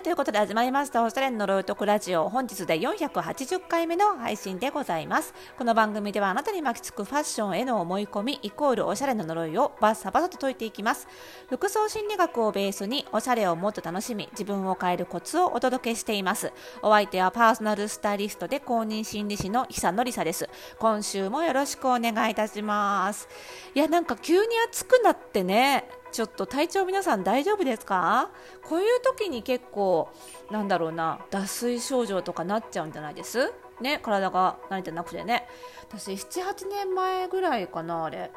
いということで始まりましたおしゃれの呪いとくラジオ。本日で480回目の配信でございます。この番組ではあなたに巻きつくファッションへの思い込みイコールおしゃれの呪いをバッサバサと解いていきます。服装心理学をベースにおしゃれをもっと楽しみ自分を変えるコツをお届けしています。お相手はパーソナルスタイリストで公認心理師の久野里沙です。今週もよろしくお願いいたします。いやなんか急に暑くなってね。ちょっと体調皆さん大丈夫ですか？こういう時に結構なんだろうな脱水症状とかなっちゃうんじゃないです？ね体が慣れてなくてね。私78年前ぐらいかなあれ。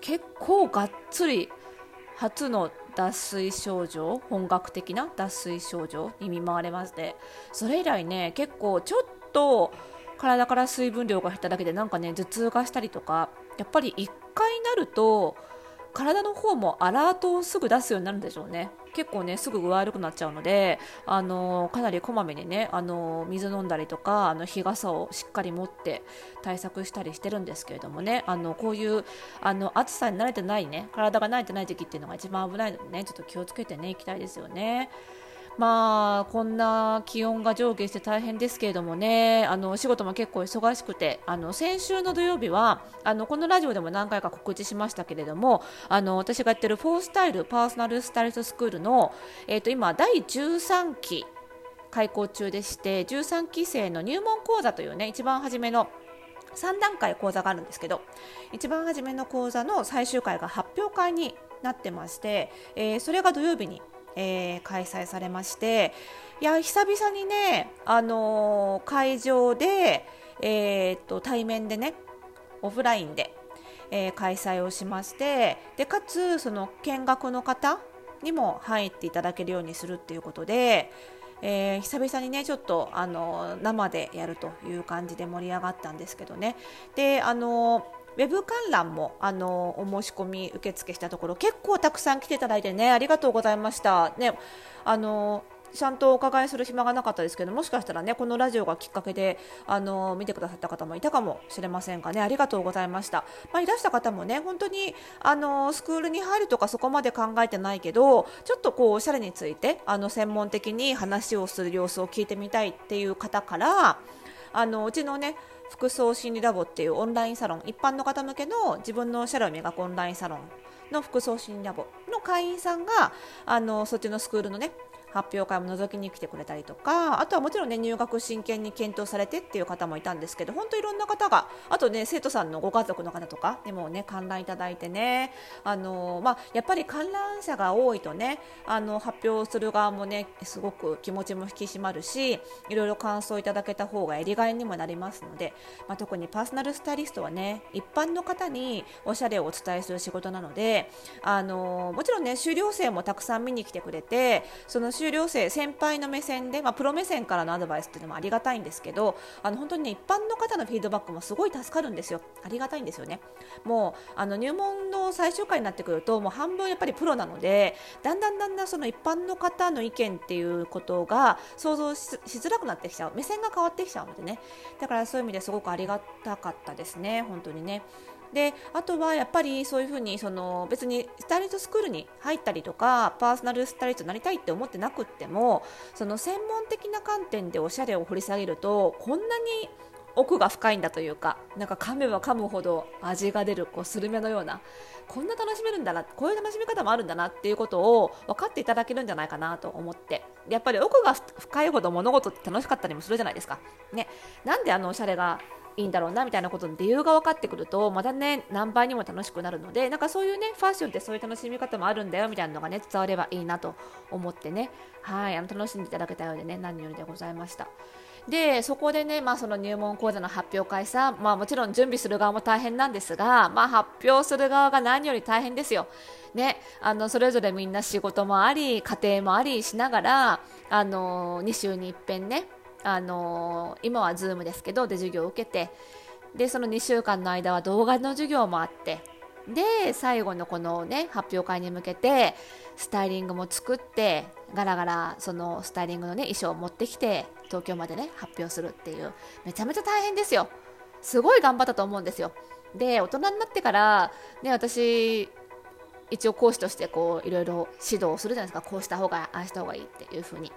結構がっつり初の脱水症状本格的な脱水症状に見舞われまして。それ以来ね結構ちょっと体から水分量が減っただけでなんかね頭痛がしたりとかやっぱり1回なると体の方もアラートをすぐ出すようになるんでしょうね結構ねすぐ具合悪くなっちゃうのであのかなりこまめにねあの水飲んだりとかあの日傘をしっかり持って対策したりしてるんですけれどもねあのこういうあの暑さに慣れてないね体が慣れてない時期っていうのが一番危ないのでねちょっと気をつけてねいきたいですよね。まあこんな気温が上下して大変ですけれどもね。あの仕事も結構忙しくて。あの先週の土曜日はあのこのラジオでも何回か告知しましたけれどもあの私がやってるフォースタイルパーソナルスタイリストスクールの、えー、と今第13期開講中でして13期生の入門講座というね一番初めの3段階講座があるんですけど一番初めの講座の最終回が発表会になってまして、えー、それが土曜日にえー、開催されましていや久々にね、あのー、会場で、えー、っと対面でねオフラインで、え開催をしましてでかつその見学の方にも入っていただけるようにするっていうことで、えー、久々にねちょっとあの生でやるという感じで盛り上がったんですけどね。であのウェブ観覧もあのお申し込み受付したところ結構たくさん来ていただいてねありがとうございました。ねあのちゃんとお伺いする暇がなかったですけどもしかしたらねこのラジオがきっかけであの見てくださった方もいたかもしれませんがねありがとうございました、まあ、いらした方もね本当にあのスクールに入るとかそこまで考えてないけどちょっとこうおしゃれについてあの専門的に話をする様子を聞いてみたいっていう方からあのうちのね服装心理ラボっていうオンラインサロン一般の方向けの自分のおしゃれを磨くオンラインサロンの服装心理ラボの会員さんがあのそっちのスクールのね発表会も覗きに来てくれたりとかあとはもちろんね入学真剣に検討されてっていう方もいたんですけど本当いろんな方があとね生徒さんのご家族の方とかにもね観覧いただいてねあのまあ、やっぱり観覧者が多いとねあの発表する側もねすごく気持ちも引き締まるしいろいろ感想いただけた方がやりがいにもなりますので、まあ、特にパーソナルスタイリストはね一般の方におしゃれをお伝えする仕事なのであのもちろんね修了生もたくさん見に来てくれてその修了生先輩の目線で、まあ、プロ目線からのアドバイスっていうのもありがたいんですけどあの本当にね一般の方のフィードバックもすごい助かるんですよ。ありがたいんですよね。もうあの入門の最終回になってくるともう半分やっぱりプロなのでだんだんだんだんその一般の方の意見っていうことが想像しづらくなってきちゃう。目線が変わってきちゃうのでね。だからそういう意味ですごくありがたかったですね。本当にね。であとはやっぱりそういうふうにその別にスタイリストスクールに入ったりとかパーソナルスタイリストになりたいって思ってなくってもその専門的な観点でおしゃれを掘り下げるとこんなに奥が深いんだというかなんか噛めば噛むほど味が出るこうスルメのようなこんな楽しめるんだなこういう楽しみ方もあるんだなっていうことを分かっていただけるんじゃないかなと思ってやっぱり奥が深いほど物事って楽しかったりもするじゃないですか。ね、なんであのおしゃれがいいんだろうなみたいなことの理由が分かってくるとまたね何倍にも楽しくなるのでなんかそういうねファッションってそういう楽しみ方もあるんだよみたいなのがね伝わればいいなと思ってねはいあの楽しんでいただけたようでね何よりでございました。でそこでね、まあ、その入門講座の発表会さ、まあ、もちろん準備する側も大変なんですが、まあ、発表する側が何より大変ですよ。ね、あのそれぞれみんな仕事もあり家庭もありしながらあの2週にいっぺんねあの今は Zoom ですけどで授業を受けてでその2週間の間は動画の授業もあってで最後のこのね発表会に向けてスタイリングも作ってガラガラそのスタイリングのね衣装を持ってきて東京までね発表するっていうめちゃめちゃ大変ですよ。すごい頑張ったと思うんですよ。で大人になってからね私一応講師としてこういろいろ指導するじゃないですか。こうした方がああした方がいいっていう風に。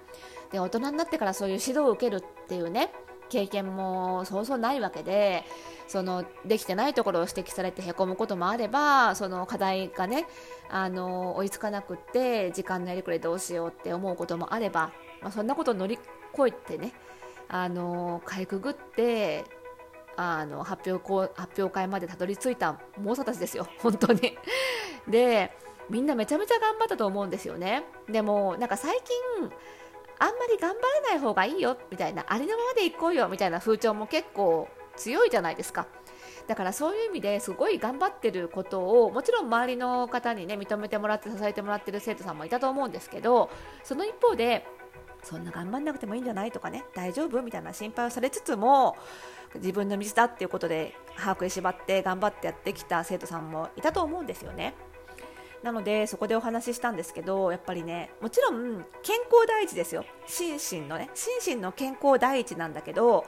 で大人になってからそういう指導を受けるっていうね経験もそうそうないわけでそのできてないところを指摘されてへこむこともあればその課題がねあの追いつかなくって時間のやりくりどうしようって思うこともあれば、まあ、そんなことを乗り越えてねあのかいくぐってあの発表発表会までたどり着いた猛者たちですよ、本当に。でみんなめちゃめちゃ頑張ったと思うんですよね。でもなんか最近あんまり頑張らない方がいいよみたいなありのままでいこうよみたいな風潮も結構強いじゃないですか。だからそういう意味ですごい頑張ってることをもちろん周りの方にね認めてもらって支えてもらってる生徒さんもいたと思うんですけどその一方でそんな頑張んなくてもいいんじゃないとかね大丈夫みたいな心配をされつつも自分の道だっていうことで把握に縛って頑張ってやってきた生徒さんもいたと思うんですよね。なのでそこでお話ししたんですけどやっぱりねもちろん健康第一ですよ心身のね心身の健康第一なんだけど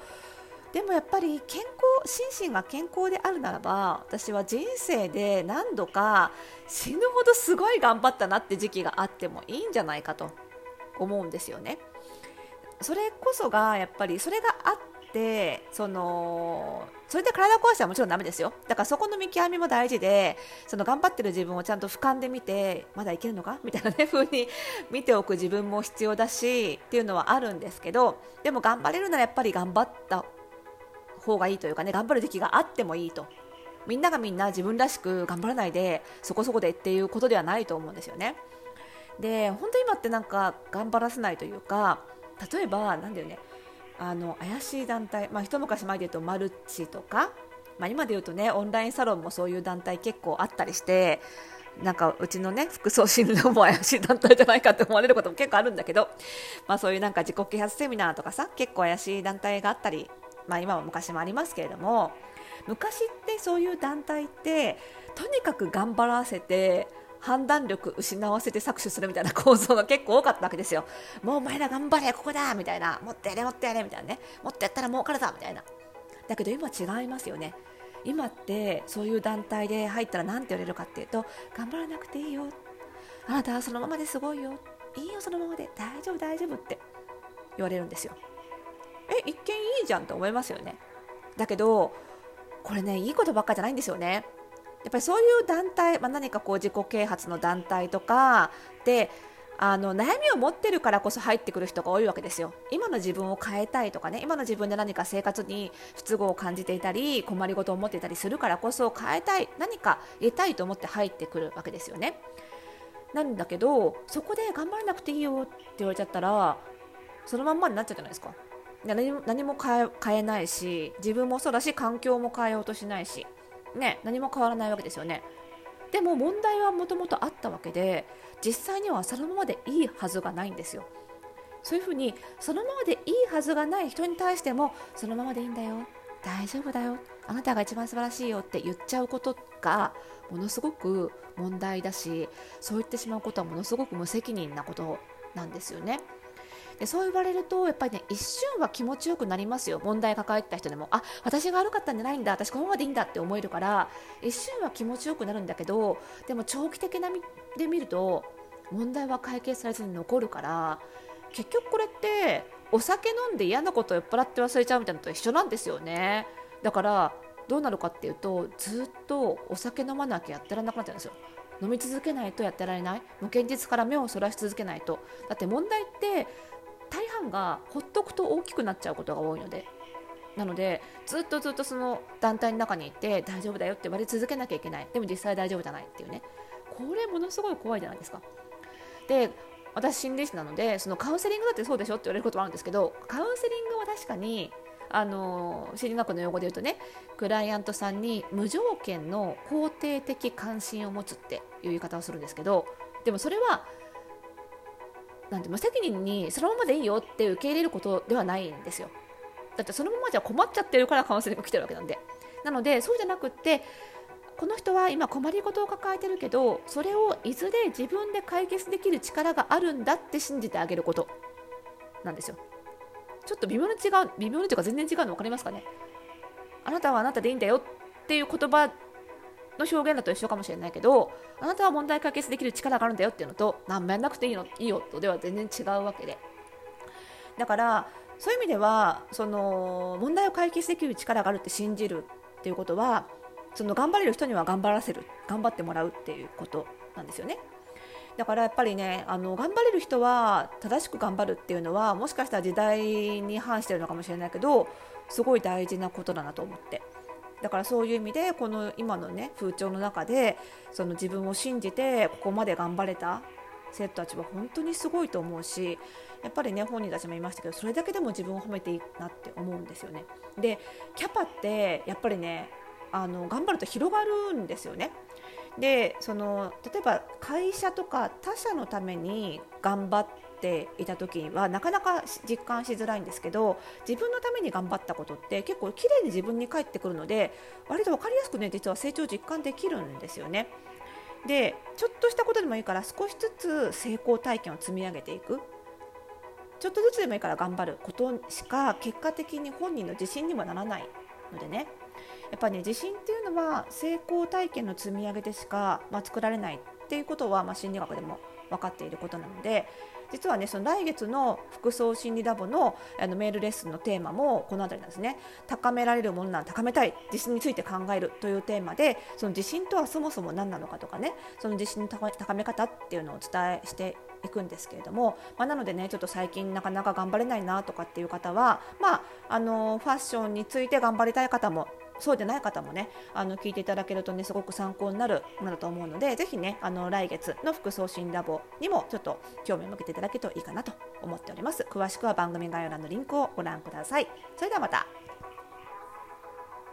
でもやっぱり健康心身が健康であるならば私は人生で何度か死ぬほどすごい頑張ったなって時期があってもいいんじゃないかと思うんですよね。それこそがやっぱりそれがてそのそれで体壊したらもちろんダメですよ。だからそこの見極めも大事でその頑張ってる自分をちゃんと俯瞰で見てまだいけるのか？みたいなね風に見ておく自分も必要だしっていうのはあるんですけどでも頑張れるならやっぱり頑張った方がいいというかね頑張る時期があってもいいと。みんながみんな自分らしく頑張らないでそこそこでっていうことではないと思うんですよね。で本当今ってなんか頑張らせないというか例えばなんだよね。あの怪しい団体、まあ、一昔前で言うとマルチとか、まあ、今で言うとねオンラインサロンもそういう団体結構あったりしてなんかうちのね服装診療も怪しい団体じゃないかって思われることも結構あるんだけど、まあ、そういうなんか自己啓発セミナーとかさ結構怪しい団体があったり、まあ、今も昔もありますけれども昔ってそういう団体ってとにかく頑張らせて判断力失わせて搾取するみたいな構造が結構多かったわけですよ。もうお前ら頑張れ、ここだみたいな、もっとやれ、もっとやれみたいなね、もっとやったら儲かるぞみたいな。だけど今違いますよね。今ってそういう団体で入ったら何て言われるかっていうと、頑張らなくていいよ。あなたはそのままですごいよ。いいよ、そのままで。大丈夫、大丈夫って言われるんですよ。え、一見いいじゃんって思いますよね。だけど、これね、いいことばっかじゃないんですよね。やっぱりそういう団体、まあ、何かこう自己啓発の団体とかであの悩みを持ってるからこそ入ってくる人が多いわけですよ。今の自分を変えたいとかね、今の自分で何か生活に不都合を感じていたり、困りごとを持っていたりするからこそ変えたい、何か得たいと思って入ってくるわけですよね。なんだけど、そこで頑張らなくていいよって言われちゃったら、そのまんまになっちゃうじゃないですか。何も何も変え変えないし、自分もそうだし、環境も変えようとしないし。ね、何も変わらないわけですよね。でも問題はもともとあったわけで実際にはそのままでいいはずがないんですよ。そういうふうにそのままでいいはずがない人に対してもそのままでいいんだよ大丈夫だよあなたが一番素晴らしいよって言っちゃうことがものすごく問題だしそう言ってしまうことはものすごく無責任なことなんですよね。でそう言われるとやっぱりね一瞬は気持ちよくなりますよ。問題抱えてた人でも。あ私が悪かったんじゃないんだ。私このままでいいんだって思えるから一瞬は気持ちよくなるんだけどでも長期的なで見ると問題は解決されずに残るから結局これってお酒飲んで嫌なことを酔っ払って忘れちゃうみたいなのと一緒なんですよね。だからどうなるかっていうとずっとお酒飲まなきゃやってられなくなっちゃうんですよ。飲み続けないとやってられない。もう現実から目をそらし続けないと。だって問題って大半がほっとくと大きくなっちゃうことが多いので。なのでずっとずっとその団体の中にいて大丈夫だよって言われ続けなきゃいけない。でも実際大丈夫じゃないっていうね。これものすごい怖いじゃないですか。で私心理師なのでそのカウンセリングだってそうでしょって言われることもあるんですけどカウンセリングは確かにあの心理学の用語で言うとねクライアントさんに無条件の肯定的関心を持つっていう言い方をするんですけどでもそれはなんて無責任にそのままでいいよって受け入れることではないんですよ。だってそのままじゃ困っちゃってるからカウンセリング来てるわけなんで。なのでそうじゃなくってこの人は今困りごとを抱えてるけどそれをいずれ自分で解決できる力があるんだって信じてあげることなんですよ。ちょっと微妙に違う微妙にというか全然違うの分かりますかね？あなたはあなたでいいんだよっていう言葉の表現だと一緒かもしれないけどあなたは問題解決できる力があるんだよっていうのと何もやんなくていいのいいよとでは全然違うわけでだからそういう意味ではその問題を解決できる力があるって信じるっていうことはその頑張れる人には頑張らせる頑張ってもらうっていうことなんですよね。だからやっぱりねあの頑張れる人は正しく頑張るっていうのはもしかしたら時代に反してるのかもしれないけどすごい大事なことだなと思ってだからそういう意味でこの今のね風潮の中でその自分を信じてここまで頑張れた生徒たちは本当にすごいと思うしやっぱりね本人たちも言いましたけどそれだけでも自分を褒めていいなって思うんですよね。でキャパってやっぱりねあの頑張ると広がるんですよね。でその例えば会社とか他社のために頑張っていた時はなかなか実感しづらいんですけど自分のために頑張ったことって結構綺麗に自分に返ってくるので割と分かりやすくね実は成長実感できるんですよね。でちょっとしたことでもいいから少しずつ成功体験を積み上げていくちょっとずつでもいいから頑張ることしか結果的に本人の自信にもならないのでねやっぱりね自信っていうのは成功体験の積み上げでしか、まあ、作られないっていうことは、まあ、心理学でも分かっていることなので実はねその来月の服装心理ラボのあのメールレッスンのテーマもこの辺りなんですね。高められるものなら高めたい自信について考えるというテーマでその自信とはそもそも何なのかとかねその自信の高め方っていうのをお伝えしていくんですけれども、まあ、なのでねちょっと最近なかなか頑張れないなとかっていう方は、まあ、あのファッションについて頑張りたい方もそうでない方もねあの聞いていただけるとねすごく参考になるものだと思うのでぜひねあの来月の服装診ラボにもちょっと興味を向けていただけるといいかなと思っております。詳しくは番組概要欄のリンクをご覧ください。それではまた。